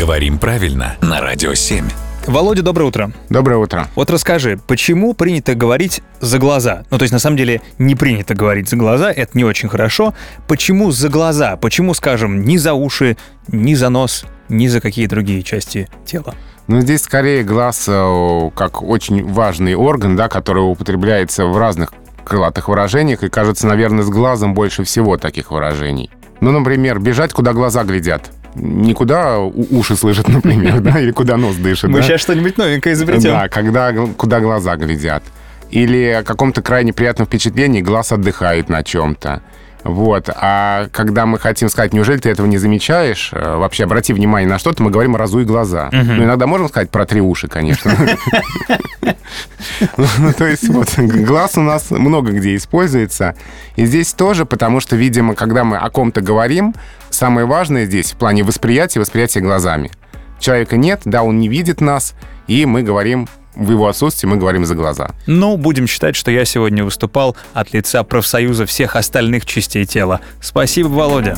Говорим правильно на Радио 7. Володя, доброе утро. Доброе утро. Вот расскажи, почему принято говорить за глаза? Ну, то есть, на самом деле, не принято говорить за глаза, это не очень хорошо. Почему за глаза? Почему, скажем, не за уши, не за нос, не за какие другие части тела? Ну, здесь скорее глаз э, как очень важный орган, да, который употребляется в разных крылатых выражениях, и, кажется, наверное, с глазом больше всего таких выражений. Ну, например, бежать, куда глаза глядят. Никуда уши слышат, например, да, или куда нос дышит. Мы сейчас что-нибудь новенькое изобретем. Да, когда, куда глаза глядят. Или о каком-то крайне приятном впечатлении глаз отдыхает на чем-то. Вот. А когда мы хотим сказать, неужели ты этого не замечаешь, э, вообще обрати внимание на что-то, мы говорим «разуй глаза». Угу. Ну, иногда можем сказать про три уши, конечно. Ну, то есть вот глаз у нас много где используется. И здесь тоже, потому что, видимо, когда мы о ком-то говорим, самое важное здесь в плане восприятия, восприятия глазами. Человека нет, да, он не видит нас, и мы говорим в его отсутствии мы говорим за глаза. Ну, будем считать, что я сегодня выступал от лица профсоюза всех остальных частей тела. Спасибо, Володя.